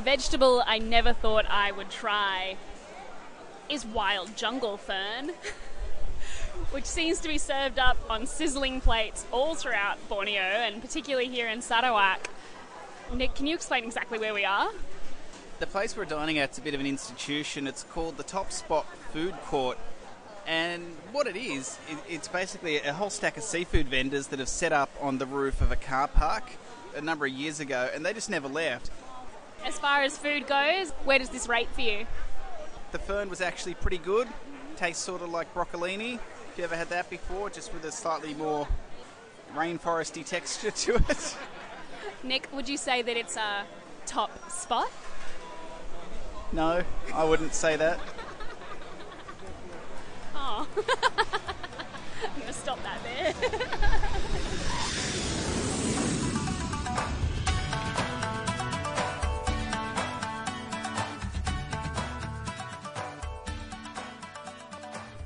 A vegetable I never thought I would try is wild jungle fern, which seems to be served up on sizzling plates all throughout Borneo and particularly here in Sarawak. Nick, can you explain exactly where we are? The place we're dining at's a bit of an institution. It's called the Top Spot Food Court. And what it is, it's basically a whole stack of seafood vendors that have set up on the roof of a car park a number of years ago, and they just never left. As far as food goes, where does this rate for you? The fern was actually pretty good. Tastes sort of like broccolini. If you ever had that before, just with a slightly more rainforesty texture to it. Nick, would you say that it's a top spot? No, I wouldn't say that. Oh. I'm going to stop that there.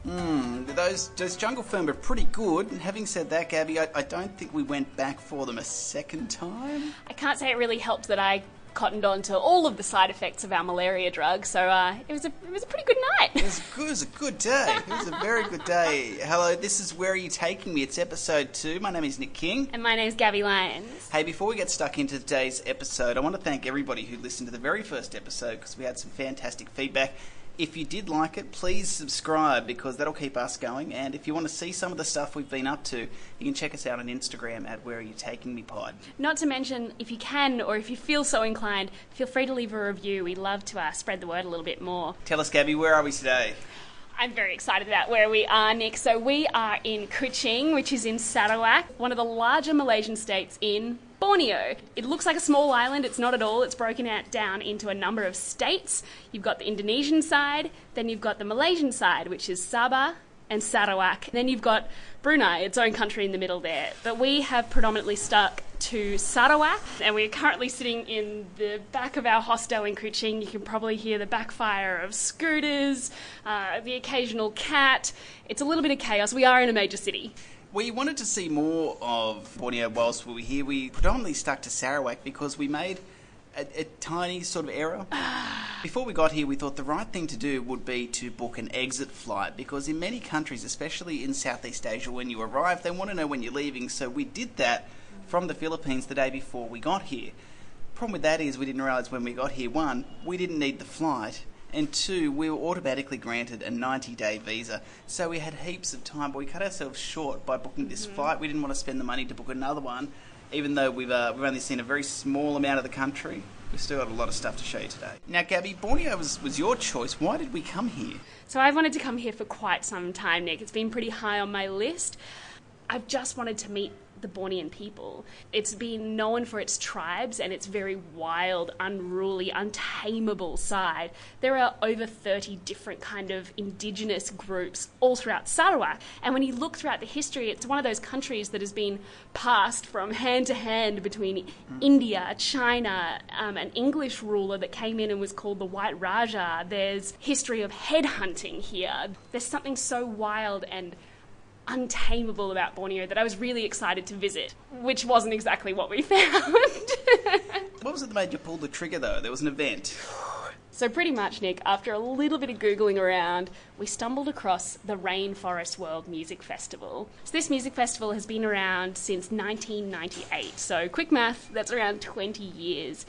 those those jungle fern were pretty good. And having said that, Gabby, I, I don't think we went back for them a second time. I can't say it really helped that I cottoned on to all of the side effects of our malaria drug, so uh, it was a it was a pretty good night. It was good. It was a good day. It was a very good day. Hello, this is Where Are You Taking Me? It's episode two. My name is Nick King. And my name is Gabby Lyons. Hey, before we get stuck into today's episode, I want to thank everybody who listened to the very first episode because we had some fantastic feedback. If you did like it, please subscribe because that'll keep us going. And if you want to see some of the stuff we've been up to, you can check us out on Instagram at Where Are You Taking Me Pod. Not to mention, if you can or if you feel so inclined, feel free to leave a review. We'd love to uh, spread the word a little bit more. Tell us, Gabby, where are we today? I'm very excited about where we are, Nick. So we are in Kuching, which is in Sarawak, one of the larger Malaysian states in Borneo. It looks like a small island, it's not at all. It's broken out down into a number of states. You've got the Indonesian side, then you've got the Malaysian side, which is Sabah and Sarawak. Then you've got Brunei, its own country in the middle there. But we have predominantly stuck to Sarawak, and we're currently sitting in the back of our hostel in Kuching. You can probably hear the backfire of scooters, uh, the occasional cat. It's a little bit of chaos. We are in a major city. We wanted to see more of Borneo whilst we were here. We predominantly stuck to Sarawak because we made a, a, tiny sort of error. Before we got here, we thought the right thing to do would be to book an exit flight because in many countries, especially in Southeast Asia, when you arrive, they want to know when you're leaving. So we did that from the Philippines the day before we got here. Problem with that is we didn't realise when we got here, one, we didn't need the flight, and two, we were automatically granted a 90 day visa. So we had heaps of time, but we cut ourselves short by booking this mm-hmm. flight. We didn't want to spend the money to book another one even though we've, uh, we've only seen a very small amount of the country, we've still got a lot of stuff to show you today. Now, Gabby, Borneo was, was your choice. Why did we come here? So I've wanted to come here for quite some time, Nick. It's been pretty high on my list. I've just wanted to meet the Bornean people. It's been known for its tribes and its very wild, unruly, untamable side. There are over 30 different kind of indigenous groups all throughout Sarawak. And when you look throughout the history, it's one of those countries that has been passed from hand to hand between India, China, um, an English ruler that came in and was called the White Raja. There's history of headhunting here. There's something so wild and untamable about Borneo that I was really excited to visit, which wasn't exactly what we found. what was it that made you pull the trigger though? There was an event. So, pretty much, Nick, after a little bit of Googling around, we stumbled across the Rainforest World Music Festival. So, this music festival has been around since 1998. So, quick math, that's around 20 years.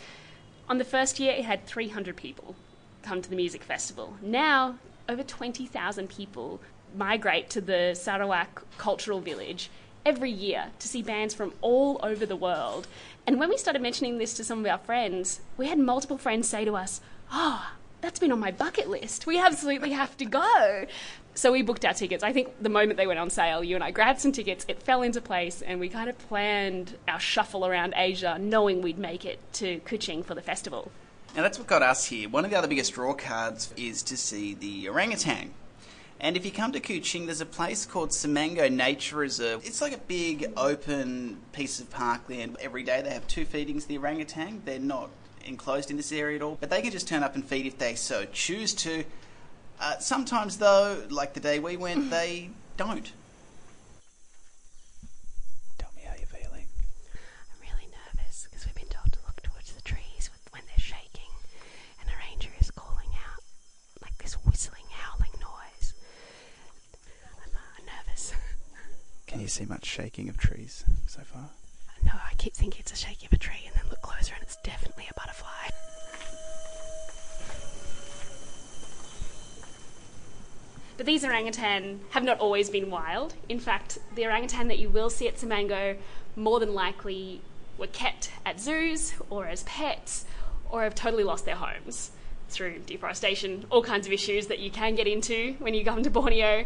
On the first year, it had 300 people come to the music festival. Now, over 20,000 people migrate to the Sarawak Cultural Village every year to see bands from all over the world. And when we started mentioning this to some of our friends, we had multiple friends say to us, Oh, that's been on my bucket list. We absolutely have to go. So we booked our tickets. I think the moment they went on sale, you and I grabbed some tickets, it fell into place, and we kind of planned our shuffle around Asia knowing we'd make it to Kuching for the festival. Now that's what got us here. One of the other biggest draw cards is to see the orangutan. And if you come to Kuching, there's a place called Semenggoh Nature Reserve. It's like a big open piece of parkland. Every day they have two feedings the orangutan. They're not enclosed in this area at all, but they can just turn up and feed if they so choose to. Uh, sometimes, though, like the day we went, they don't. Tell me how you're feeling. I'm really nervous because we've been told to look towards the trees when they're shaking. You see much shaking of trees so far? No, I keep thinking it's a shaking of a tree and then look closer and it's definitely a butterfly. But these orangutan have not always been wild. In fact, the orangutan that you will see at Semenggoh more than likely were kept at zoos or as pets or have totally lost their homes through deforestation, all kinds of issues that you can get into when you come to Borneo.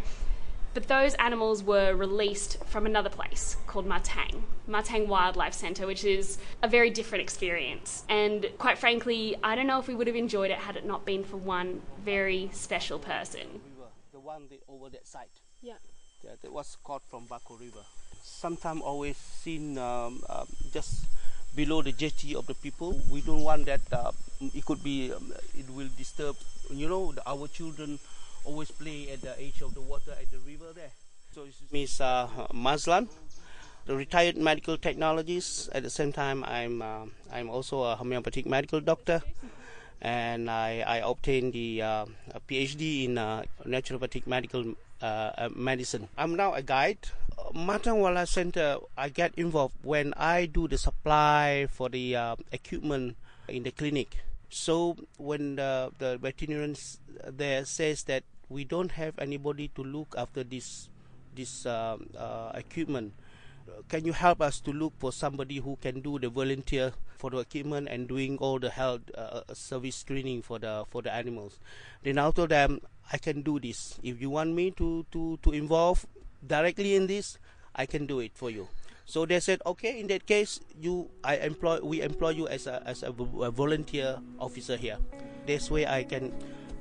But those animals were released from another place called Matang, Matang Wildlife Centre, which is a very different experience. And quite frankly, I don't know if we would have enjoyed it had it not been for one very special person. We were the one that over that side. Yeah. Yeah, that was caught from Bako River. Sometimes always seen um, um, just below the jetty of the people. We don't want that. Uh, it could be. Um, it will disturb. You know, the, our children always play at the edge of the water at the river there. So Miss uh, Mazlan, the retired medical technologist. At the same time, I'm uh, I'm also a homeopathic medical doctor, and I, I obtained the uh, a PhD in uh, naturopathic medical uh, uh, medicine. I'm now a guide. Matang Wildlife Center, I get involved when I do the supply for the uh, equipment in the clinic. So when the, the veterinarians there says that we don't have anybody to look after this this um, uh, equipment, can you help us to look for somebody who can do the volunteer for the equipment and doing all the health uh, service screening for the for the animals? Then I told them I can do this. If you want me to to to involve directly in this, I can do it for you. So they said, okay, in that case, you, I employ, we employ you as a as a, a volunteer officer here. This way, I can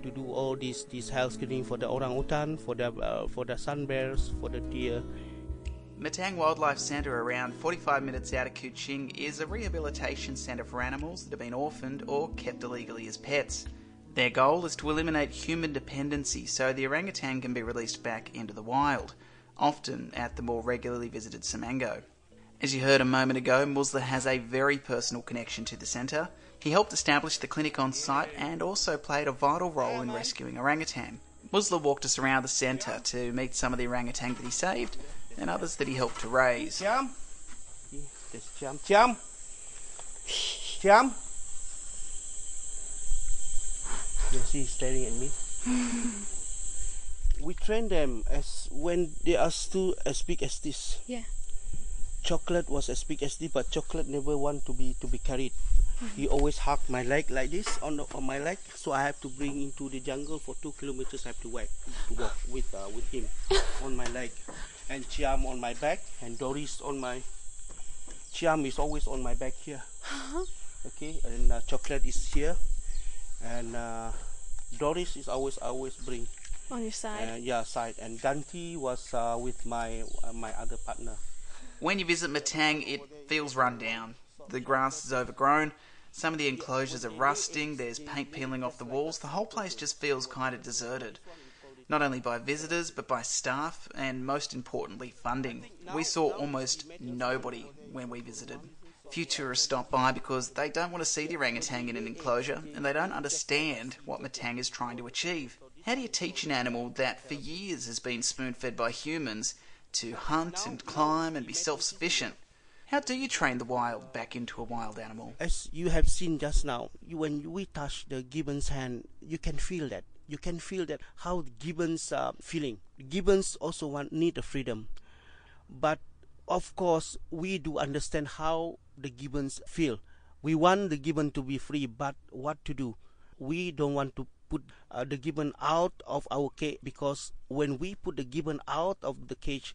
to do all this this health screening for the orangutan, for the uh, for the sun bears, for the deer. Matang Wildlife Centre, around 45 minutes out of Kuching, is a rehabilitation centre for animals that have been orphaned or kept illegally as pets. Their goal is to eliminate human dependency so the orangutan can be released back into the wild, often at the more regularly visited Semenggoh. As you heard a moment ago, Musla has a very personal connection to the centre. He helped establish the clinic on site and also played a vital role in rescuing orangutan. Musla walked us around the centre to meet some of the orangutan that he saved and others that he helped to raise. Cham, this cham, cham, cham. Yes, he's staring at me. we train them as when they are still as big as this. Yeah. Chocolate was as big as this, but chocolate never want to be to be carried. He always hug my leg like this on the, on my leg, so I have to bring into the jungle for two kilometers. I have to walk to walk with uh, with him on my leg, and Chiam on my back, and Doris on my. Chiam is always on my back here. Okay, and uh, chocolate is here, and uh, Doris is always always bring. On your side. Uh, yeah, side. And Ganti was uh, with my uh, my other partner. When you visit Matang, it feels run down. The grass is overgrown, some of the enclosures are rusting, there's paint peeling off the walls, the whole place just feels kind of deserted. Not only by visitors, but by staff, and most importantly, funding. We saw almost nobody when we visited. Few tourists stop by because they don't want to see the orangutan in an enclosure and they don't understand what Matang is trying to achieve. How do you teach an animal that for years has been spoon fed by humans to hunt and climb and be self sufficient? How do you train the wild back into a wild animal? As you have seen just now, when we touch the gibbon's hand, you can feel that. You can feel that how the gibbons are feeling. Gibbons also want need a freedom, but of course we do understand how the gibbons feel. We want the gibbon to be free, but what to do? We don't want to put uh, the gibbon out of our cage because when we put the gibbon out of the cage,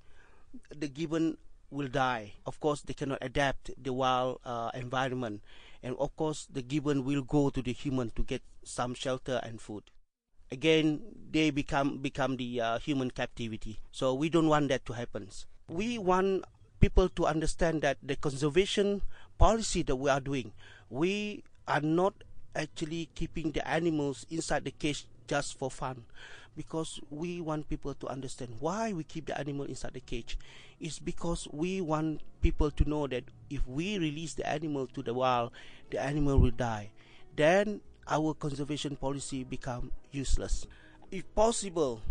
the gibbon will die. Of course, they cannot adapt the wild uh, environment, and of course, the gibbon will go to the human to get some shelter and food. Again, they become become the uh, human captivity. So we don't want that to happen. We want people to understand that the conservation policy that we are doing, we are not actually keeping the animals inside the cage just for fun because we want people to understand why we keep the animal inside the cage is because we want people to know that if we release the animal to the wild the animal will die then our conservation policy become useless if possible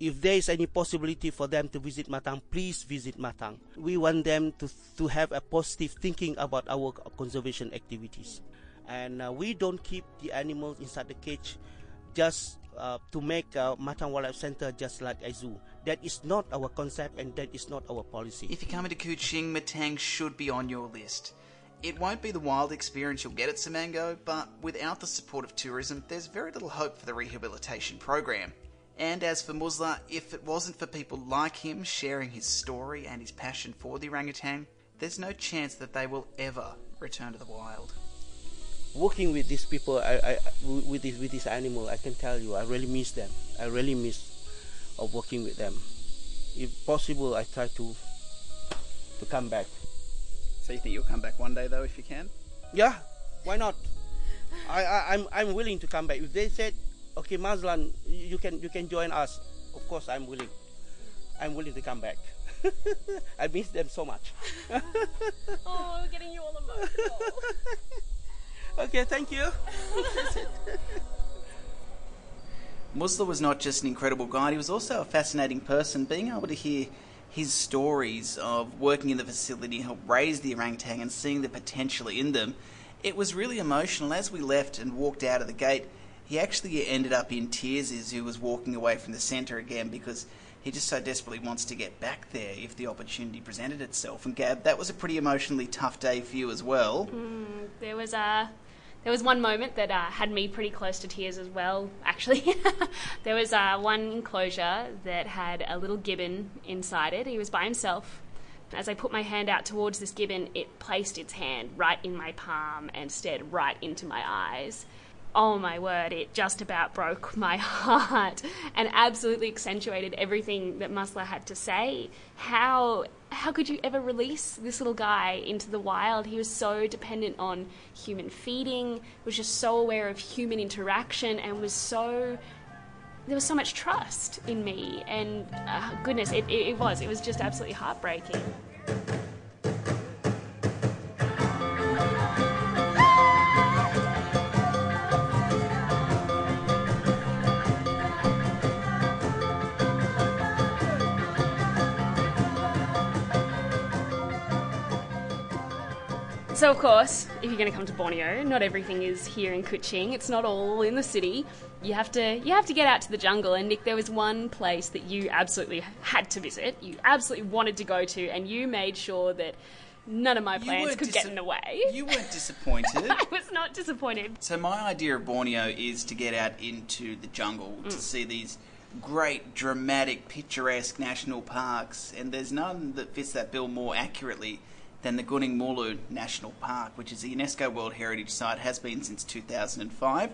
if there is any possibility for them to visit Matang, please visit Matang. We want them to, to have a positive thinking about our conservation activities. And uh, we don't keep the animals inside the cage just uh, to make uh, Matang Wildlife Center just like a zoo. That is not our concept and that is not our policy. If you're coming to Kuching, Matang should be on your list. It won't be the wild experience you'll get at Semenggoh, but without the support of tourism, there's very little hope for the rehabilitation program. And as for Musla, if it wasn't for people like him sharing his story and his passion for the orangutan, there's no chance that they will ever return to the wild. Working with these people, I, I, with this with this animal, I can tell you, I really miss them. I really miss of working with them. If possible, I try to to come back. So you think you'll come back one day though, if you can? Yeah, why not? I, I I'm I'm willing to come back. If they said, okay, Maslan, you can you can join us. Of course, I'm willing. I'm willing to come back. I miss them so much. oh, we're getting you all emotional. Okay, thank you. Musla was not just an incredible guide, he was also a fascinating person. Being able to hear his stories of working in the facility, help raise the orangutan, and seeing the potential in them, it was really emotional. As we left and walked out of the gate, he actually ended up in tears as he was walking away from the centre again because he just so desperately wants to get back there if the opportunity presented itself. And Gab, that was a pretty emotionally tough day for you as well. Mm, there was a there was one moment that uh, had me pretty close to tears as well, actually. there was uh, one enclosure that had a little gibbon inside it. He was by himself. As I put my hand out towards this gibbon, it placed its hand right in my palm and stared right into my eyes oh my word, it just about broke my heart and absolutely accentuated everything that Musla had to say. How how could you ever release this little guy into the wild? He was so dependent on human feeding, was just so aware of human interaction, and was so there was so much trust in me. And uh, goodness, it, it, it was. It was just absolutely heartbreaking. So, of course, if you're going to come to Borneo, not everything is here in Kuching. It's not all in the city. You have to you have to get out to the jungle. And Nick, there was one place that you absolutely had to visit. You absolutely wanted to go to, and you made sure that none of my plans could dis- get in the way. You weren't disappointed. I was not disappointed. So my idea of Borneo is to get out into the jungle mm. to see these great, dramatic, picturesque national parks, and there's none that fits that bill more accurately than the Gunung Mulu National Park, which is a UNESCO World Heritage Site, has been since 2005.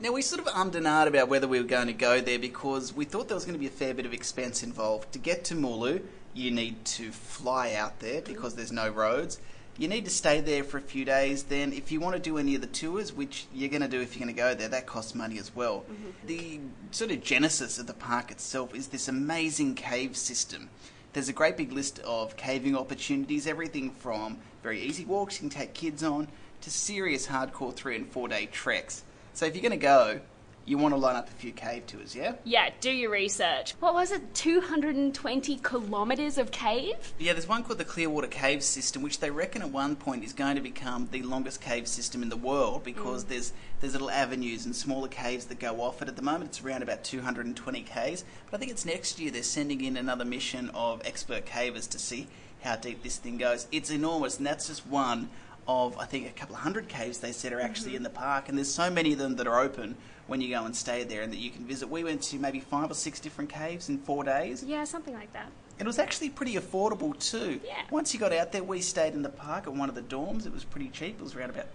Now, we sort of ummed and ahed about whether we were going to go there because we thought there was going to be a fair bit of expense involved. To get to Mulu, you need to fly out there because there's no roads. You need to stay there for a few days. Then, if you want to do any of the tours, which you're going to do if you're going to go there, that costs money as well. Mm-hmm. The sort of genesis of the park itself is this amazing cave system there's a great big list of caving opportunities, everything from very easy walks you can take kids on to serious hardcore three and four day treks. So if you're going to go, you want to line up a few cave tours, yeah? Yeah, do your research. What was it, 220 kilometres of cave? Yeah, there's one called the Clearwater Cave System, which they reckon at one point is going to become the longest cave system in the world because mm. there's there's little avenues and smaller caves that go off it. At the moment, it's around about 220 caves, but I think it's next year they're sending in another mission of expert cavers to see how deep this thing goes. It's enormous, and that's just one of I think a couple of hundred caves they said are actually mm-hmm. in the park, and there's so many of them that are open when you go and stay there and that you can visit. We went to maybe five or six different caves in four days. Yeah, something like that. It was actually pretty affordable too. Yeah. Once you got out there, we stayed in the park at one of the dorms. It was pretty cheap. It was around about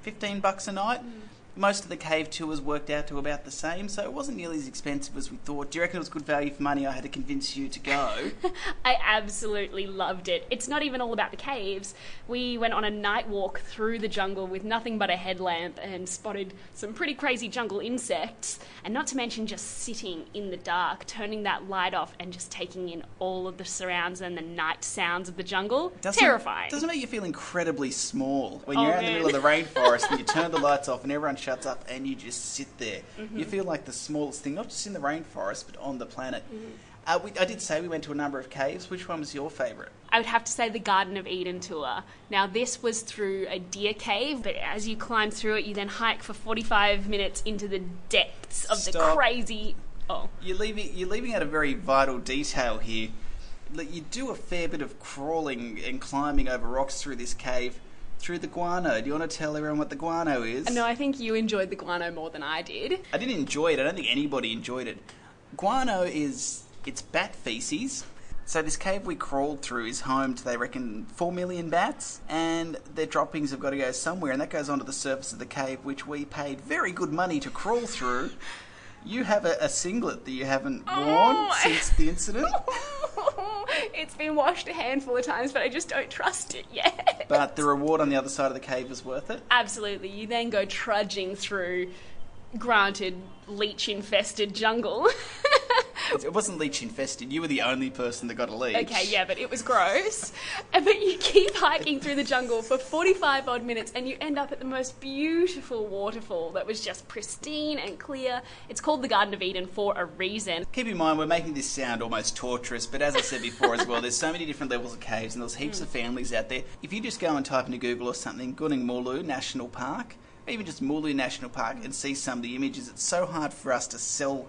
fifteen bucks a night. Mm most of the cave tours worked out to about the same, so it wasn't nearly as expensive as we thought. Do you reckon it was good value for money? I had to convince you to go. I absolutely loved it. It's not even all about the caves. We went on a night walk through the jungle with nothing but a headlamp and spotted some pretty crazy jungle insects, and not to mention just sitting in the dark, turning that light off and just taking in all of the surrounds and the night sounds of the jungle. Doesn't, Terrifying. Doesn't it make you feel incredibly small when oh, you're oh, out in the middle of the rainforest and you turn the lights off and everyone shuts up and you just sit there. Mm-hmm. You feel like the smallest thing, not just in the rainforest, but on the planet. Mm-hmm. Uh, we, I did say we went to a number of caves. Which one was your favourite? I would have to say the Garden of Eden tour. Now, this was through a deer cave, but as you climb through it, you then hike for 45 minutes into the depths of the crazy. Oh. You're leaving. You're leaving out a very vital detail here. You do a fair bit of crawling and climbing over rocks through this cave, through the guano. Do you want to tell everyone what the guano is? No, I think you enjoyed the guano more than I did. I didn't enjoy it. I don't think anybody enjoyed it. Guano is it's bat feces. So this cave we crawled through is home to they reckon four million bats, and their droppings have got to go somewhere, and that goes onto the surface of the cave, which we paid very good money to crawl through. You have a, a singlet that you haven't worn Oh, I- since the incident, it's been washed a handful of times, but I just don't trust it yet. but the reward on the other side of the cave was worth it. Absolutely. You then go trudging through, granted, leech infested jungle. It wasn't leech infested. You were the only person that got a leech. Okay, yeah, but it was gross. And- But you keep hiking through the jungle for 45 odd minutes and you end up at the most beautiful waterfall that was just pristine and clear. It's called the Garden of Eden for a reason. Keep in mind, we're making this sound almost torturous, but as I said before as well, there's so many different levels of caves and there's heaps of mm. families out there. If you just go and type into Google or something, Gunung Mulu National Park, even just Mulu National Park, and see some of the images, it's so hard for us to sell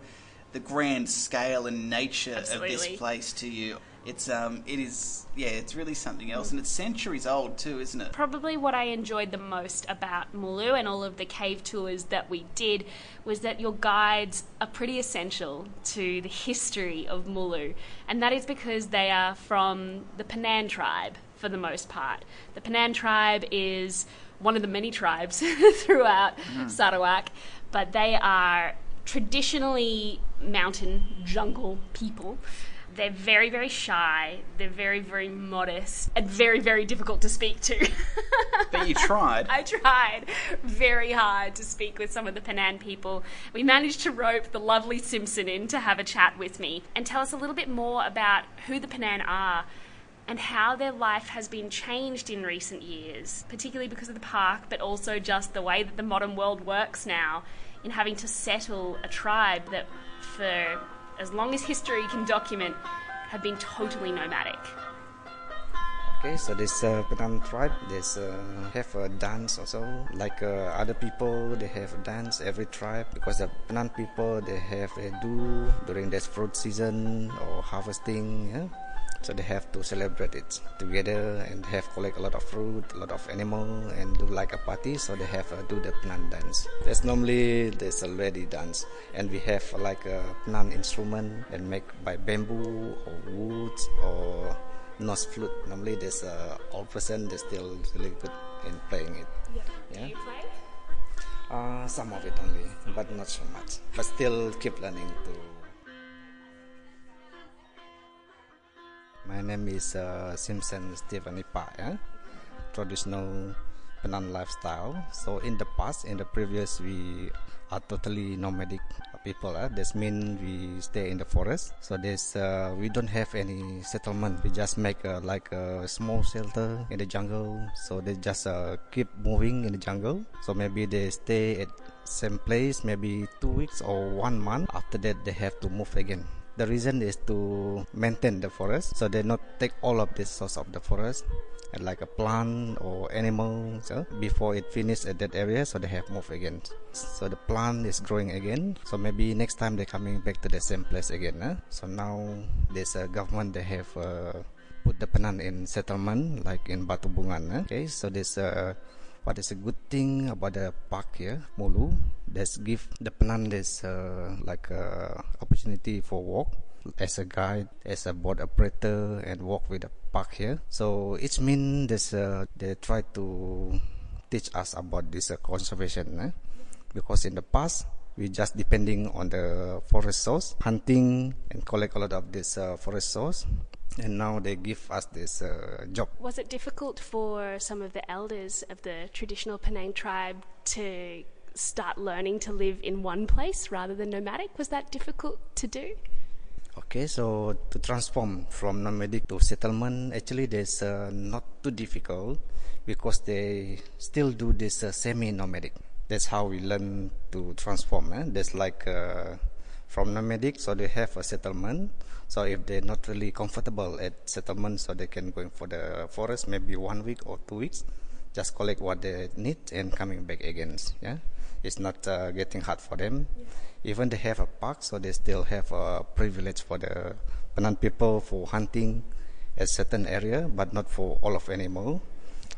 the grand scale and nature of this place to you. It's um, it is yeah, it's really something else, and it's centuries old too, isn't it? Probably what I enjoyed the most about Mulu and all of the cave tours that we did was that your guides are pretty essential to the history of Mulu. And that is because they are from the Panan tribe for the most part. The Panan tribe is one of the many tribes throughout mm-hmm. Sarawak, but they are traditionally mountain jungle people. They're very, very shy. They're very, very modest and very, very difficult to speak to. But you tried. I tried very hard to speak with some of the Panan people. We managed to rope the lovely Simpson in to have a chat with me and tell us a little bit more about who the Panan are and how their life has been changed in recent years, particularly because of the park, but also just the way that the modern world works now in having to settle a tribe that, for as long as history can document, have been totally nomadic. Okay, so this uh, Penan tribe, there's uh, have a dance also. Like uh, other people, they have a dance every tribe because the Penan people they have a do during this fruit season or harvesting. Yeah? So they have to celebrate it together and have collect a lot of fruit, a lot of animal, and do like a party. So they have uh, do the Penan dance. There's normally there's already dance, and we have uh, like a Penan instrument and make by bamboo or wood or nose flute. Normally, there's a old person that's still really good in playing it. Yeah. play? Uh, some of it only, but not so much. But still keep learning to. My name is uh, Simpson Stephen Ipa. Yeah? Traditional Penan lifestyle. So in the past, in the previous, we are totally nomadic people. Uh. This means we stay in the forest. So there's uh, we don't have any settlement. We just make uh, like a small shelter in the jungle. So they just uh, keep moving in the jungle. So maybe they stay at same place maybe two weeks or one month. After that, they have to move again. The reason is to maintain the forest, so they not take all of the source of the forest, like a plant or animal. So before it finish at that area, so they have move again. So the plant is growing again. So maybe next time they coming back to the same place again. Huh? So now there's a government they have uh, put the Penan in settlement like in Batu Bungan. Huh? Okay, so there's a what is a good thing about the park here, Mulu, that's give the Penan this uh, like uh, opportunity for walk as a guide, as a board operator, and walk with the park here. So it means this uh, they try to teach us about this uh, conservation, eh? because in the past we just depending on the forest source, hunting and collect a lot of this uh, forest source, and now they give us this uh, job. Was it difficult for some of the elders of the traditional Penan tribe to start learning to live in one place rather than nomadic? Was that difficult to do? Okay, so to transform from nomadic to settlement, actually, there's uh, not too difficult because they still do this uh, semi-nomadic. That's how we learn to transform. Eh? There's like uh, from nomadic, so they have a settlement. So if they're not really comfortable at settlement, so they can go for the forest maybe one week or two weeks, just collect what they need and coming back again. Yeah, it's not uh, getting hard for them. Even they have a park, so they still have a privilege for the Penan people for hunting a certain area, but not for all of animal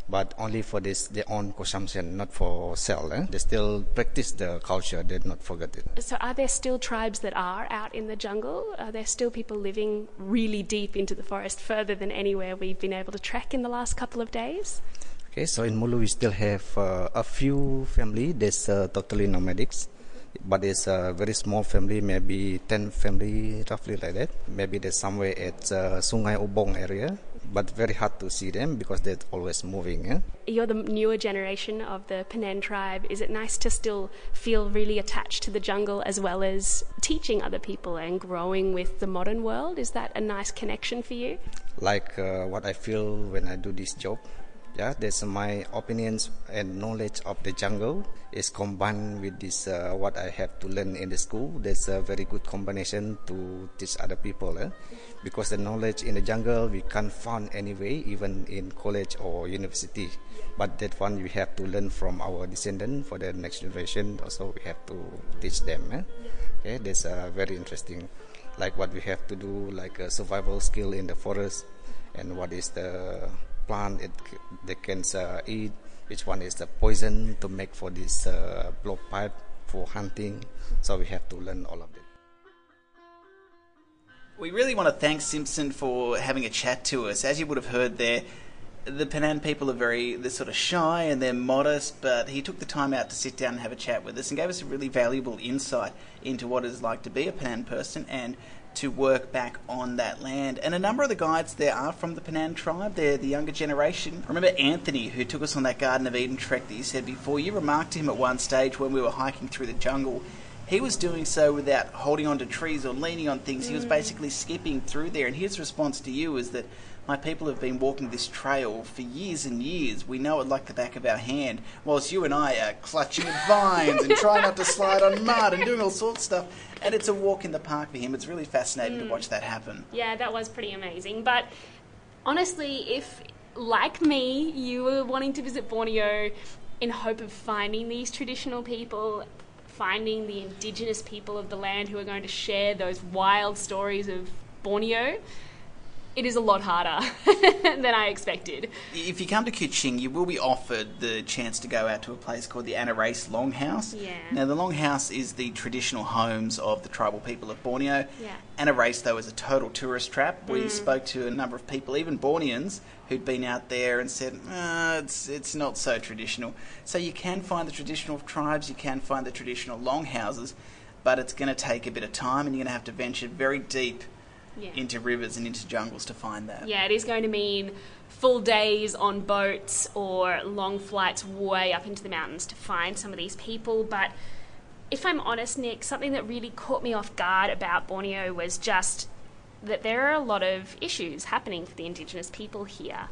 but only for this their own consumption, not for sale. Eh? They still practice the culture; they not forget it. So, are there still tribes that are out in the jungle? Are there still people living really deep into the forest, further than anywhere we've been able to track in the last couple of days? Okay, so in Mulu we still have uh, a few family. There's uh, totally nomadics, but it's a very small family, maybe ten family, roughly like that. Maybe they're somewhere at uh, Sungai Obong area but very hard to see them because they're always moving. Eh? You're the newer generation of the Penan tribe. Is it nice to still feel really attached to the jungle as well as teaching other people and growing with the modern world? Is that a nice connection for you? Like uh, what I feel when I do this job. Yeah, that's my opinions and knowledge of the jungle is combined with this uh, what I have to learn in the school. That's a very good combination to teach other people. Eh? because the knowledge in the jungle we can't find anyway, even in college or university. But that one we have to learn from our descendant for the next generation. Also, we have to teach them. Eh? Okay, that's uh, very interesting. Like what we have to do, like a survival skill in the forest, and what is the plant it they can uh, eat. Which one is the poison to make for this uh, blowpipe for hunting? So we have to learn all of it. We really want to thank Simpson for having a chat to us. As you would have heard there, the Penan people are very they're sort of shy and they're modest, but he took the time out to sit down and have a chat with us and gave us a really valuable insight into what it's like to be a Penan person and to work back on that land. And a number of the guides there are from the Penan tribe. They're the younger generation. Remember Anthony, who took us on that Garden of Eden trek that you said before? You remarked to him at one stage when we were hiking through the jungle he was doing so without holding onto trees or leaning on things. Mm. He was mm. basically skipping through there. And his response to you is that my people have been walking this trail for years and years. We know it like the back of our hand. Whilst you and I are clutching at vines and trying not to slide on mud and doing all sorts of stuff. And it's a walk in the park for him. It's really fascinating mm. to watch that happen. Yeah, that was pretty amazing. But honestly, if like me, you were wanting to visit Borneo in hope of finding these traditional people finding the indigenous people of the land who are going to share those wild stories of Borneo, it is a lot harder than I expected. If you come to Kuching, you will be offered the chance to go out to a place called the Annah Rais Longhouse. Yeah. Now, the Longhouse is the traditional homes of the tribal people of Borneo. Yeah. Annah Rais, though, is a total tourist trap. We mm. spoke to a number of people, even Borneans, who'd been out there and said, uh, it's, it's not so traditional. So you can find the traditional tribes, you can find the traditional longhouses, but it's going to take a bit of time and you're going to have to venture very deep yeah. into rivers and into jungles to find that. Yeah, it is going to mean full days on boats or long flights way up into the mountains to find some of these people. But if I'm honest, Nick, something that really caught me off guard about Borneo was just that there are a lot of issues happening for the Indigenous people here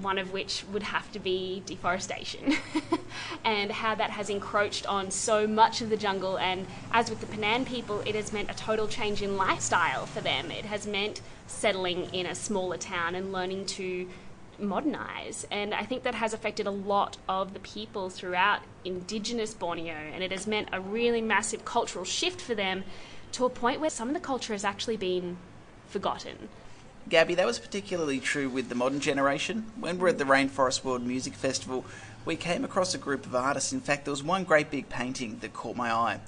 one of which would have to be deforestation and how that has encroached on so much of the jungle. And as with the Penan people, it has meant a total change in lifestyle for them. It has meant settling in a smaller town and learning to modernize. And I think that has affected a lot of the people throughout indigenous Borneo. And it has meant a really massive cultural shift for them to a point where some of the culture has actually been forgotten. Gabby, that was particularly true with the modern generation. When we were at the Rainforest World Music Festival, we came across a group of artists. In fact, there was one great big painting that caught my eye.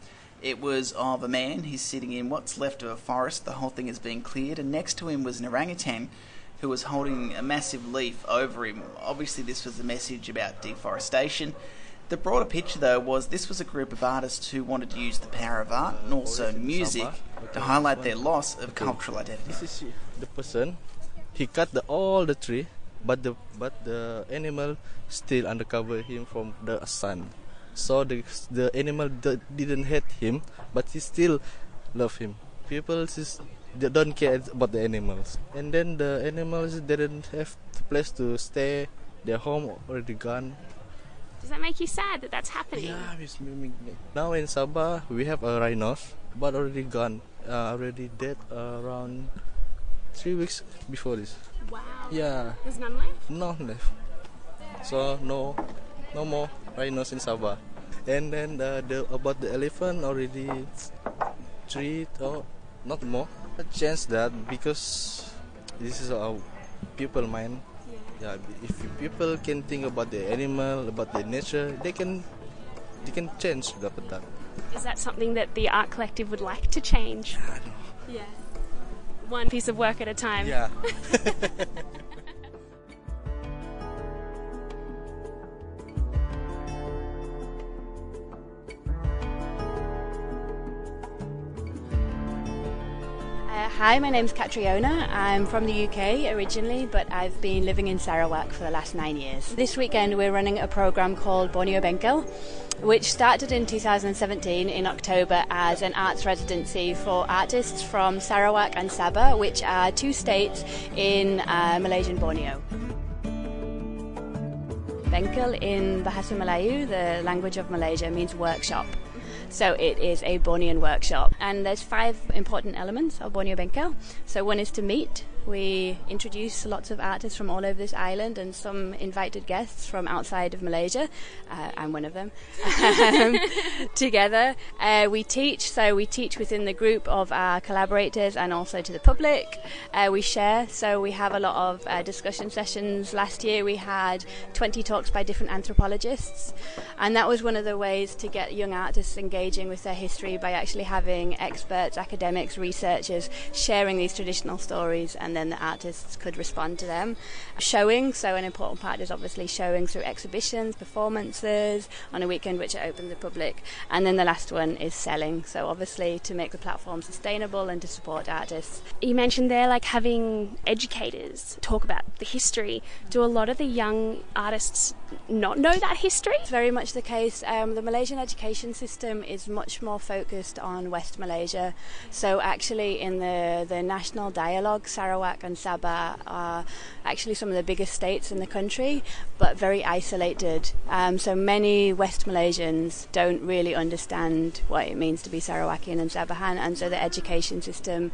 It was of a man, he's sitting in what's left of a forest, the whole thing is being cleared, and next to him was an orangutan who was holding a massive leaf over him. Obviously, this was a message about deforestation. The broader picture, though, was this was a group of artists who wanted to use the power of art and also music to highlight their loss of cultural identity. The person he cut the all the tree but the but the animal still undercover him from the sun. So the the animal didn't hate him but he still love him. People just they don't care about the animals. And then the animals didn't have the place to stay. Their home already gone. Does that make you sad that that's happening? Yeah, it's miming. Now in Sabah we have a rhinos, but already gone, uh, already dead around three weeks before this. Wow. Yeah, There's none left? no left. So no, no more rhinos in Sabah. And then uh, the about the elephant already three or not more. A chance that because this is our people mind. Yeah, if people can think about the animal, about the nature, they can they can change the that. Is that something that the art collective would like to change? Yeah. One piece of work at a time. Yeah. hi, my name's Catriona. I'm from the UK originally, but I've been living in Sarawak for the last nine years. This weekend we're running a program called Borneo Bengkel, which started in 2017 in October as an arts residency for artists from Sarawak and Sabah, which are two states in uh, Malaysian Borneo. Bengkel in Bahasa Melayu, the language of Malaysia, means workshop. So it is a Bornean workshop. And there's five important elements of Borneo Bengkel. So one is to meet. We introduce lots of artists from all over this island and some invited guests from outside of Malaysia. Uh, I'm one of them. um, together, uh, we teach. So we teach within the group of our collaborators and also to the public. Uh, we share. So we have a lot of uh, discussion sessions. Last year we had 20 talks by different anthropologists, and that was one of the ways to get young artists engaging with their history by actually having experts, academics, researchers sharing these traditional stories, and then the artists could respond to them. Showing, so an important part is obviously showing through exhibitions, performances on a weekend which are open to the public, and then the last one is selling. So obviously to make the platform sustainable and to support artists. You mentioned there like having educators talk about the history. Do a lot of the young artists not know that history? It's very much the case. Um, the Malaysian education system is much more focused on West Malaysia. So actually, in the the national dialogue, Sarawak and Sabah are actually some of the biggest states in the country, but very isolated. Um, so many West Malaysians don't really understand what it means to be Sarawakian and Sabahan, and so the education system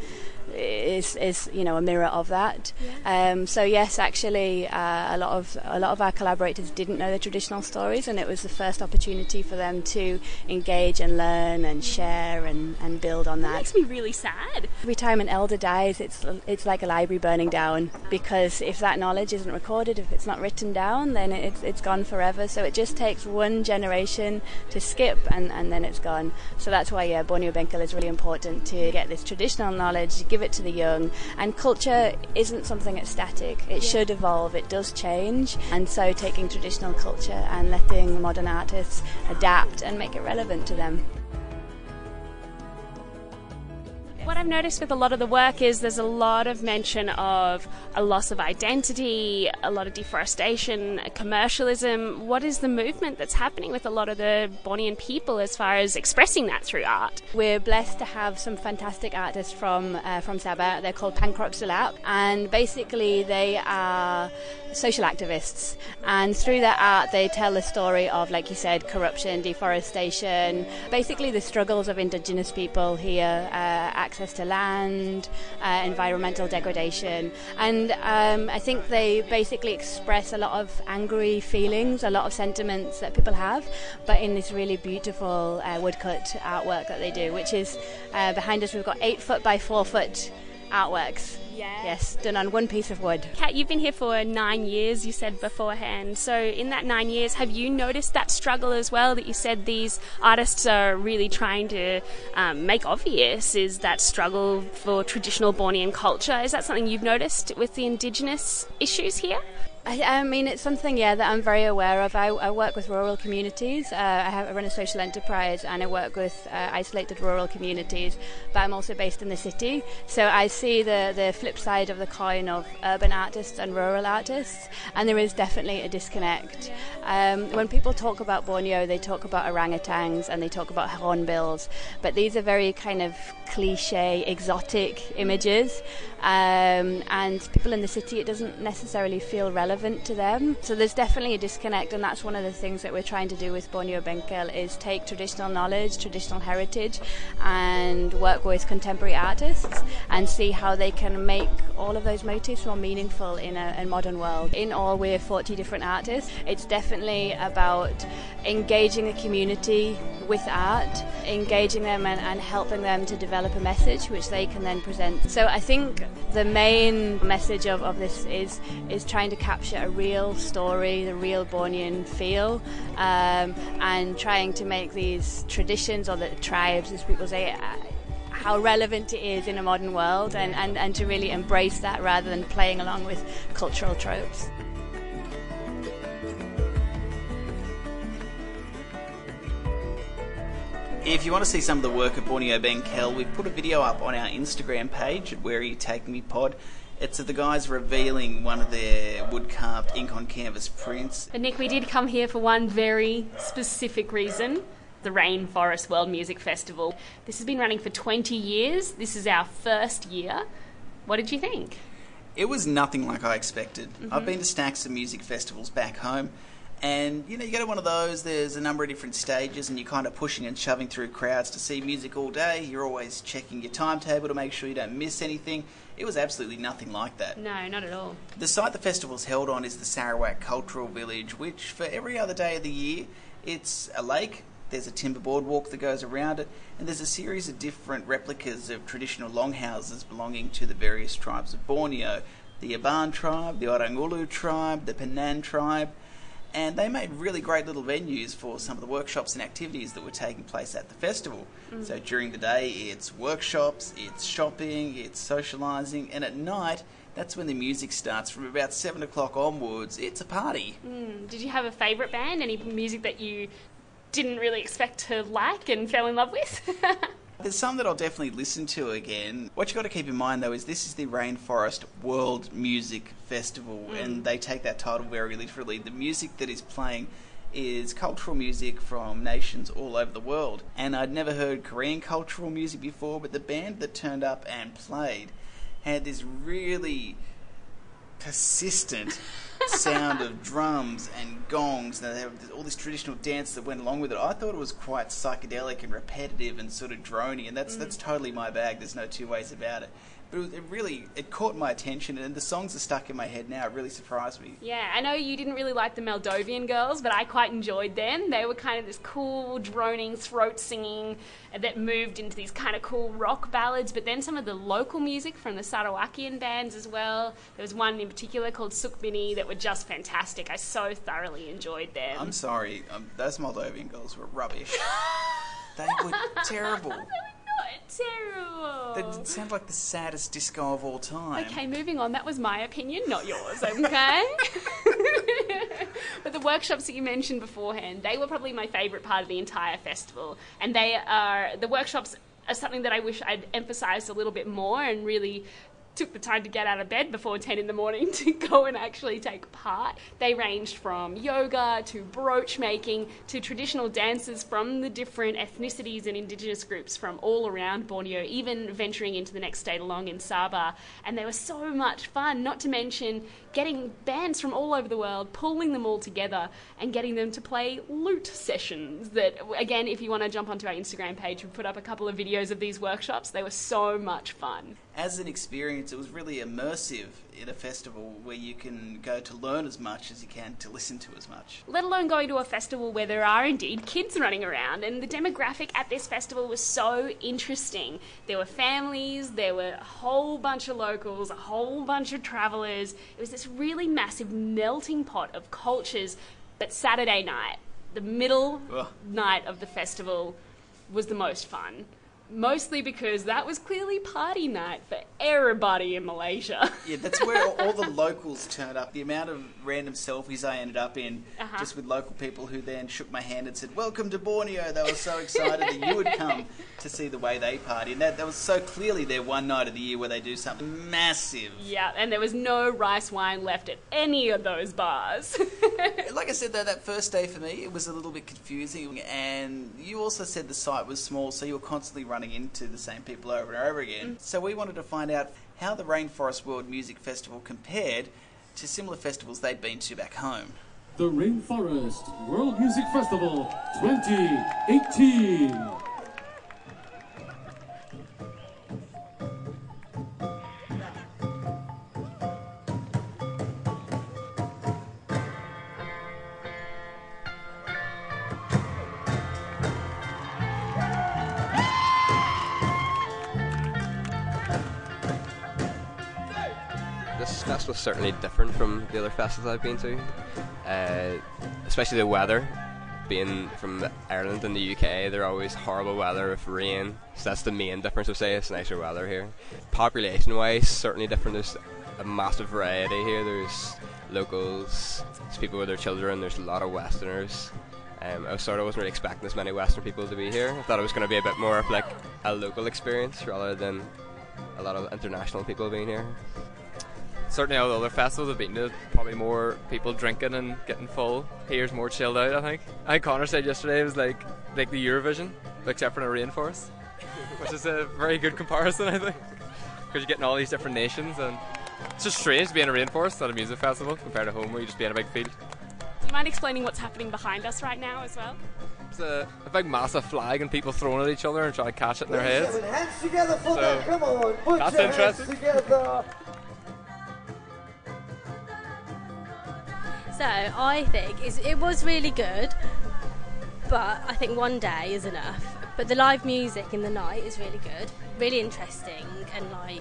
is is you know a mirror of that. Um, so yes, actually, uh, a lot of a lot of our collaborators didn't know the traditional stories, and it was the first opportunity for them to engage and learn and share and, and build on That that. makes me really sad. Every time an elder dies, it's it's like a library burning down because if that knowledge isn't recorded, if it's not written down, then it's it's gone forever. So it just takes one generation to skip, and, and then it's gone. So that's why yeah, Borneo Bengkel is really important to get this traditional knowledge, give it to the young. And culture isn't something that's static; it should evolve. It does change, and so taking traditional culture and letting modern artists adapt and make it relevant to them. I've noticed with a lot of the work is there's a lot of mention of a loss of identity, a lot of deforestation, commercialism. What is the movement that's happening with a lot of the Bornean people as far as expressing that through art? We're blessed to have some fantastic artists from uh, from Sabah. They're called Pangrok Sulap, and basically they are social activists. And through their art, they tell the story of, like you said, corruption, deforestation, basically the struggles of indigenous people here, uh, access to land, uh, environmental degradation, and um, I think they basically express a lot of angry feelings, a lot of sentiments that people have, but in this really beautiful uh, woodcut artwork that they do, which is uh, behind us. We've got eight foot by four foot artworks. Yeah. Yes, done on one piece of wood. Kat, you've been here for nine years, you said beforehand. So, in that nine years, have you noticed that struggle as well that you said these artists are really trying to um, make obvious? Is that struggle for traditional Bornean culture? Is that something you've noticed with the Indigenous issues here? I, I mean, it's something, yeah, that I'm very aware of. I, I work with rural communities. Uh, I, have, I run a social enterprise and I work with uh, isolated rural communities, but I'm also based in the city. So I see the, the flip side of the coin of urban artists and rural artists, and there is definitely a disconnect. Um, when people talk about Borneo, they talk about orangutans and they talk about hornbills, but these are very kind of cliche, exotic images. Um, and people in the city, it doesn't necessarily feel relevant relevant to them. So there's definitely a disconnect, and that's one of the things that we're trying to do with Borneo Bengkel is take traditional knowledge, traditional heritage, and work with contemporary artists and see how they can make all of those motifs more meaningful in a, a modern world. In all, we're 40 different artists. It's definitely about engaging a community with art, engaging them and, and helping them to develop a message which they can then present. So I think the main message of, of this is is trying to capture a real story, the real Bornean feel, um, and trying to make these traditions or the tribes, as people say, uh, how relevant it is in a modern world and, and, and to really embrace that rather than playing along with cultural tropes. If you want to see some of the work of Borneo Bengkel, we've put a video up on our Instagram page at Where Are You Taking Me Pod. It's the guys revealing one of their wood carved ink on canvas prints. But Nick, we did come here for one very specific reason the Rainforest World Music Festival. This has been running for 20 years. This is our first year. What did you think? It was nothing like I expected. I've mm-hmm. been to stacks of music festivals back home, and you know, you go to one of those, there's a number of different stages, and you're kind of pushing and shoving through crowds to see music all day. You're always checking your timetable to make sure you don't miss anything. It was absolutely nothing like that. No, not at all. The site the festival's held on is the Sarawak Cultural Village, which for every other day of the year, it's a lake, there's a timber boardwalk that goes around it, and there's a series of different replicas of traditional longhouses belonging to the various tribes of Borneo the Iban tribe, the Orang Ulu tribe, the Penan tribe. And they made really great little venues for some of the workshops and activities that were taking place at the festival. Mm. So during the day, it's workshops, it's shopping, it's socialising, and at night, that's when the music starts. From about seven o'clock onwards, it's a party. Mm. Did you have a favourite band? Any music that you didn't really expect to like and fell in love with? There's some that I'll definitely listen to again. What you got to keep in mind though is this is the Rainforest World Music Festival, hmm. and they take that title very literally. The music that is playing is cultural music from nations all over the world, and I'd never heard Korean cultural music before, but the band that turned up and played had this really persistent sound of drums and gongs and all this traditional dance that went along with it. I thought it was quite psychedelic and repetitive and sort of drony, and that's mm. that's totally my bag. There's no two ways about it. But it, was- it really it caught my attention, and the songs are stuck in my head now. It really surprised me. yeah, I know you didn't really like the Moldovan girls, but I quite enjoyed them. They were kind of this cool, droning, throat singing that moved into these kind of cool rock ballads, but then some of the local music from the Sarawakian bands as well. There was one in particular called Sukbini that were just fantastic. I so thoroughly enjoyed them. I'm sorry, um, those Moldovan girls were rubbish. they were terrible. Terrible. They sound like the saddest disco of all time. Okay, moving on. That was my opinion, not yours, okay? but the workshops that you mentioned beforehand, they were probably my favourite part of the entire festival. And they are, the workshops are something that I wish I'd emphasised a little bit more and really took the time to get out of bed before 10 in the morning to go and actually take part. They ranged from yoga to brooch making to traditional dances from the different ethnicities and indigenous groups from all around Borneo, even venturing into the next state along in Sabah. And they were so much fun, not to mention getting bands from all over the world, pulling them all together and getting them to play lute sessions. That, again, if you want to jump onto our Instagram page, we put up a couple of videos of these workshops. They were so much fun. As an experience, it was really immersive in a festival where you can go to learn as much as you can to listen to as much. let alone going to a festival where there are indeed kids running around. And the demographic at this festival was so interesting. There were families, there were a whole bunch of locals, a whole bunch of travellers. It was this really massive melting pot of cultures. But Saturday night, the middle Ugh. night of the festival, was the most fun. Mostly because that was clearly party night for everybody in Malaysia. Yeah, that's where all, the locals turned up. The amount of random selfies I ended up in, Uh-huh. just with local people who then shook my hand and said, "Welcome to Borneo." They were so excited that you would come to see the way they party, and that that was so clearly their one night of the year where they do something massive. yeah, and there was no rice wine left at any of those bars. Like I said, though, that first day for me, it was a little bit confusing, and you also said the site was small, so you were constantly running into the same people over and over again. Mm. So we wanted to find out how the Rainforest World Music Festival compared to similar festivals they'd been to back home. The Rainforest World Music Festival 2018. Festival's certainly different from the other festivals I've been to, uh, especially the weather. Being from Ireland and the UK, they're always horrible weather with rain, so that's the main difference. I say it's nicer weather here. Population-wise, certainly different. There's a massive variety here. There's locals, there's people with their children. There's a lot of Westerners. Um, I was sort of wasn't really expecting as many Western people to be here. I thought it was going to be a bit more of like a local experience rather than a lot of international people being here. Certainly all the other festivals I've been to, probably more people drinking and getting full. Here's more chilled out, I think. I think Connor said yesterday it was like like the Eurovision, except for in a rainforest, which is a very good comparison, I think, because you're getting all these different nations and it's just strange to be in a rainforest at a music festival compared to home where you just be in a big field. Do you mind explaining what's happening behind us right now as well? It's a, a big massive flag and people throwing at each other and trying to catch it in their heads. Hands together for So, that. Come on. Put that's your interesting. hands together. So I think is it was really good, but I think one day is enough. But the live music in the night is really good, really interesting, and like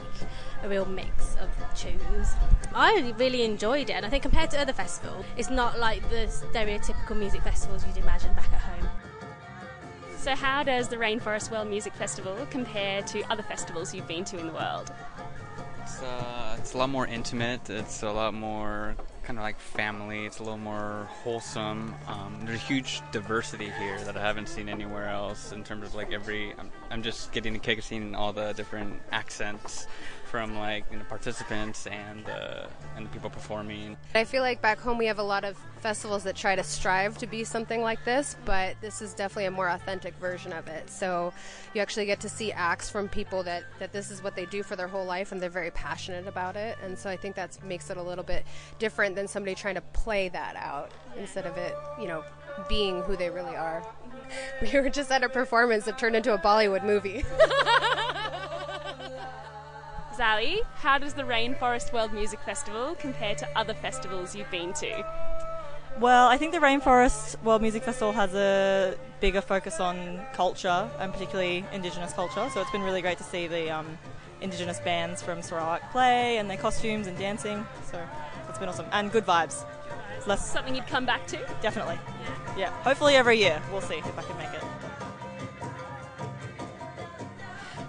a real mix of tunes. I really enjoyed it, and I think compared to other festivals, it's not like the stereotypical music festivals you'd imagine back at home. So, how does the Rainforest World Music Festival compare to other festivals you've been to in the world? It's, uh, it's a lot more intimate. It's a lot more kind of like family. It's a little more wholesome. Um, there's a huge diversity here that I haven't seen anywhere else in terms of like every. I'm, I'm just getting a kick of seeing all the different accents from like you know, participants and uh, and the people performing. I feel like back home we have a lot of festivals that try to strive to be something like this, but this is definitely a more authentic version of it. So you actually get to see acts from people that, that this is what they do for their whole life and they're very passionate about it. And so I think that makes it a little bit different than somebody trying to play that out instead of it, you know, being who they really are. We were just at a performance that turned into a Bollywood movie. Zali, how does the Rainforest World Music Festival compare to other festivals you've been to? Well, I think the Rainforest World Music Festival has a bigger focus on culture and particularly Indigenous culture. So it's been really great to see the um, Indigenous bands from Sarawak play and their costumes and dancing. So it's been awesome and good vibes. Less something you'd come back to. Definitely. Yeah. Hopefully every year. We'll see if I can make it.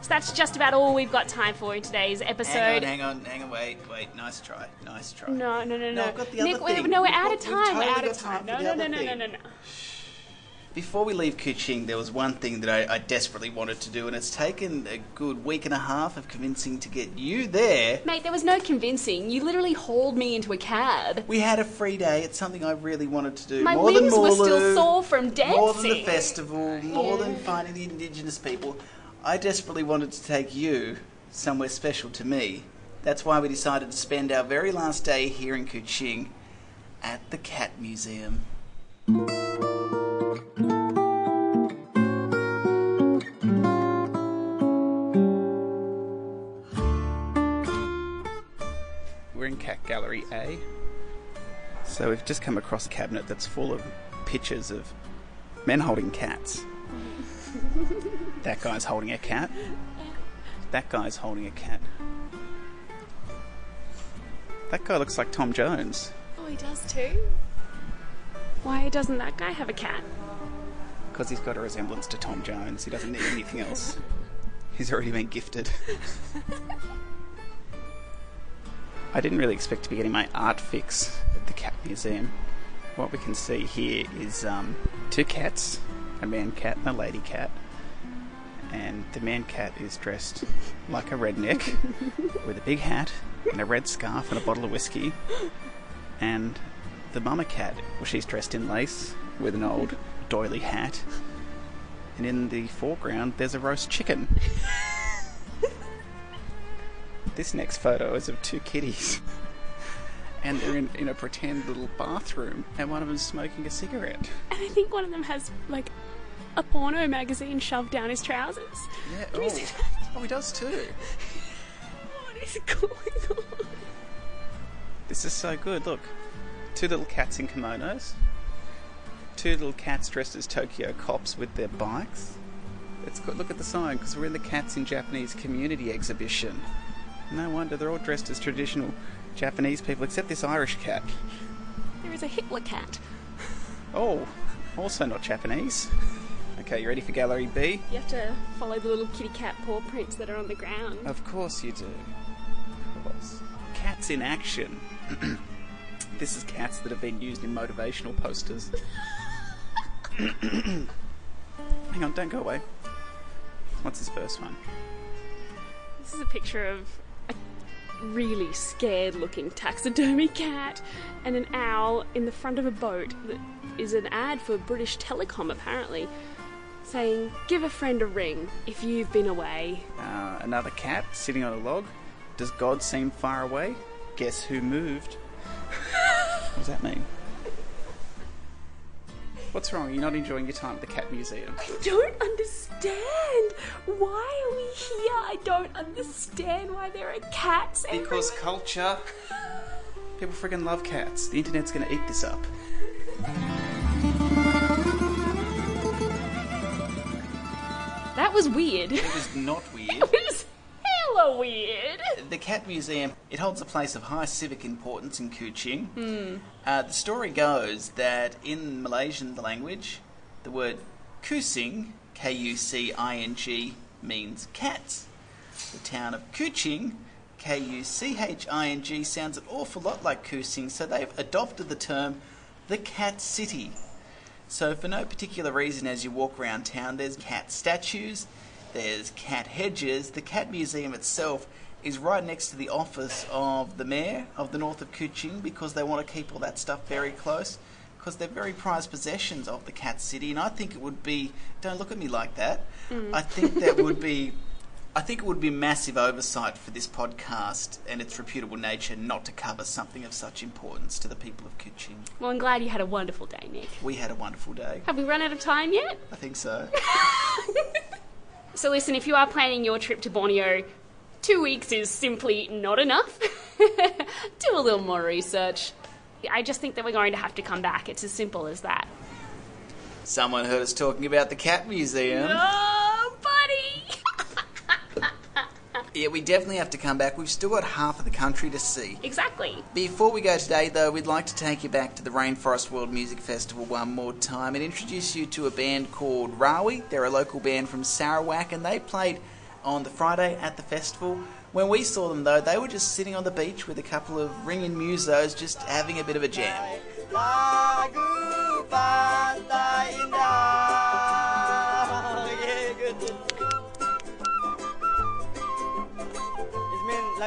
So that's just about all we've got time for in today's episode. Hang on, hang on, hang on, wait, wait. Nice try, nice try. No, no, no, no. I've got the Nick, other we- thing. no, we're out of we've time. We're out of time. time No, for no, the no, other no, no, thing. no, no. Before we leave Kuching, there was one thing that I, I desperately wanted to do, and it's taken a good week and a half of convincing to get you there. Mate, there was no convincing. You literally hauled me into a cab. We had a free day. It's something I really wanted to do. My more than limbs were still sore from dancing. More than the festival, more Yeah. than finding the Indigenous people. I desperately wanted to take you somewhere special to me. That's why we decided to spend our very last day here in Kuching at the Cat Museum. We're in Cat Gallery A. So we've just come across a cabinet that's full of pictures of men holding cats. that guy's holding a cat. That guy's holding a cat. That guy looks like Tom Jones. Oh, he does too? Why doesn't that guy have a cat? Because he's got a resemblance to Tom Jones. He doesn't need anything else. He's already been gifted. I didn't really expect to be getting my art fix at the Cat Museum. What we can see here is um, two cats, a man cat and a lady cat. And the man cat is dressed like a redneck with a big hat and a red scarf and a bottle of whiskey. And the mama cat, well, she's dressed in lace with an old doily hat. And in the foreground, there's a roast chicken. this next photo is of two kitties. and they're in, in a pretend little bathroom, and one of them's smoking a cigarette. And I think one of them has like a porno magazine shoved down his trousers. Yeah. Can Oh, oh, he does too. What is going on? This is so good. Look, two little cats in kimonos, two little cats dressed as Tokyo cops with their bikes. It's good. Look at the sign because we're in the Cats in Japanese Community exhibition. No wonder they're all dressed as traditional Japanese people, except this Irish cat. There is a Hitler cat. Oh, also not Japanese. Okay, you ready for Gallery B? You have to follow the little kitty cat paw prints that are on the ground. Of course you do. Of course. Cats in action. this is cats that have been used in motivational posters. Hang on, don't go away. What's this first one? This is a picture of a really scared looking taxidermy cat and an owl in the front of a boat that is an ad for British Telecom apparently saying, Give a friend a ring if you've been away. Uh, another cat sitting on a log. Does God seem far away? Guess who moved? What does that mean? What's wrong? You're not enjoying your time at the cat museum? I don't understand. Why are we here? I don't understand why there are cats Because everywhere. culture. People friggin' love cats. The internet's gonna eat this up. That was weird. It was not weird. It was hella weird. The Cat Museum, it holds a place of high civic importance in Kuching. Hmm. Uh, the story goes that in Malaysian language, the word Kucing, K U C I N G, means cats. The town of Kuching, K U C H I N G, sounds an awful lot like Kucing, so they've adopted the term the Cat City. So, for no particular reason, as you walk around town, there's cat statues, there's cat hedges. The Cat Museum itself is right next to the office of the mayor of the north of Kuching because they want to keep all that stuff very close because they're very prized possessions of the Cat City. And I think it would be, don't look at me like that, Mm. I think that would be. I think it would be massive oversight for this podcast and its reputable nature not to cover something of such importance to the people of Kuching. Well, I'm glad you had a wonderful day, Nick. We had a wonderful day. Have we run out of time yet? I think so. So, listen, if you are planning your trip to Borneo, two weeks is simply not enough. Do a little more research. I just think that we're going to have to come back. It's as simple as that. Someone heard us talking about the Cat Museum. Oh, Yeah, we definitely have to come back. We've still got half of the country to see. Exactly. Before we go today, though, we'd like to take you back to the Rainforest World Music Festival one more time and introduce you to a band called Rawi. They're a local band from Sarawak, and they played on the Friday at the festival. When we saw them, though, they were just sitting on the beach with a couple of ringing musos, just having a bit of a jam.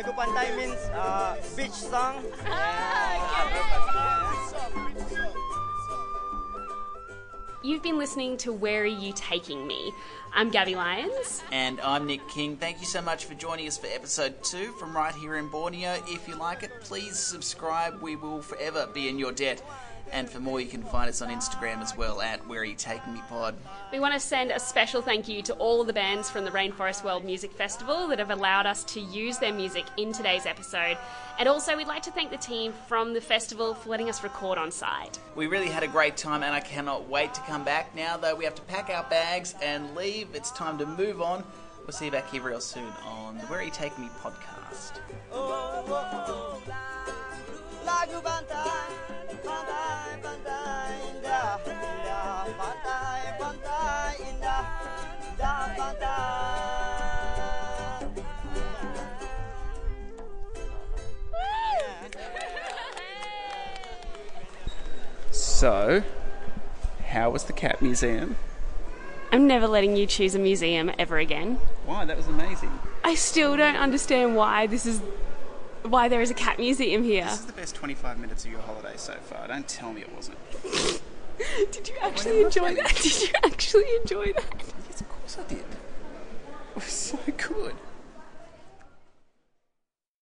Lagu pantai means uh, beach song. You've been listening to Where Are You Taking Me? I'm Gabby Lyons. And I'm Nick King. Thank you so much for joining us for episode two from right here in Borneo. If you like it, please subscribe. We will forever be in your debt. And for more, you can find us on Instagram as well at Where Are You Taking Me Pod. We want to send a special thank you to all the bands from the Rainforest World Music Festival that have allowed us to use their music in today's episode. And also, we'd like to thank the team from the festival for letting us record on site. We really had a great time, and I cannot wait to come back. Now, though, we have to pack our bags and leave. It's time to move on. We'll see you back here real soon on the Where Are You Taking Me podcast. Oh, oh, oh, Pantai, pantai indah, indah, pantai, pantai indah, indah pantai. So, how was the Cat Museum? I'm never letting you choose a museum ever again. Why? That was amazing. I still don't understand why this is. Why there is a cat museum here. This is the best 25 minutes of your holiday so far. Don't tell me it wasn't. Did you actually enjoy that? Did you actually enjoy that? Yes, of course I did. It was so good.